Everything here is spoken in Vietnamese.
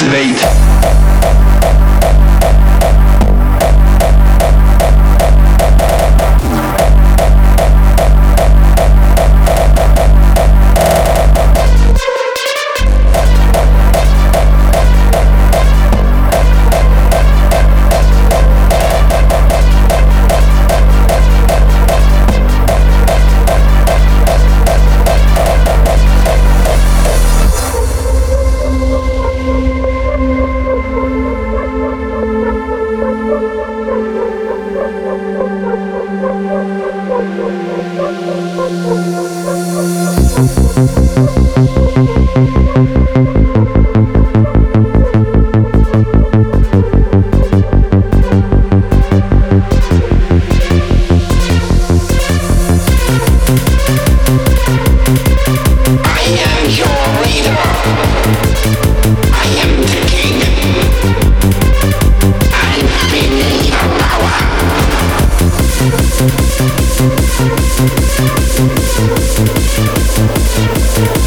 activate. Thank you. Thank you.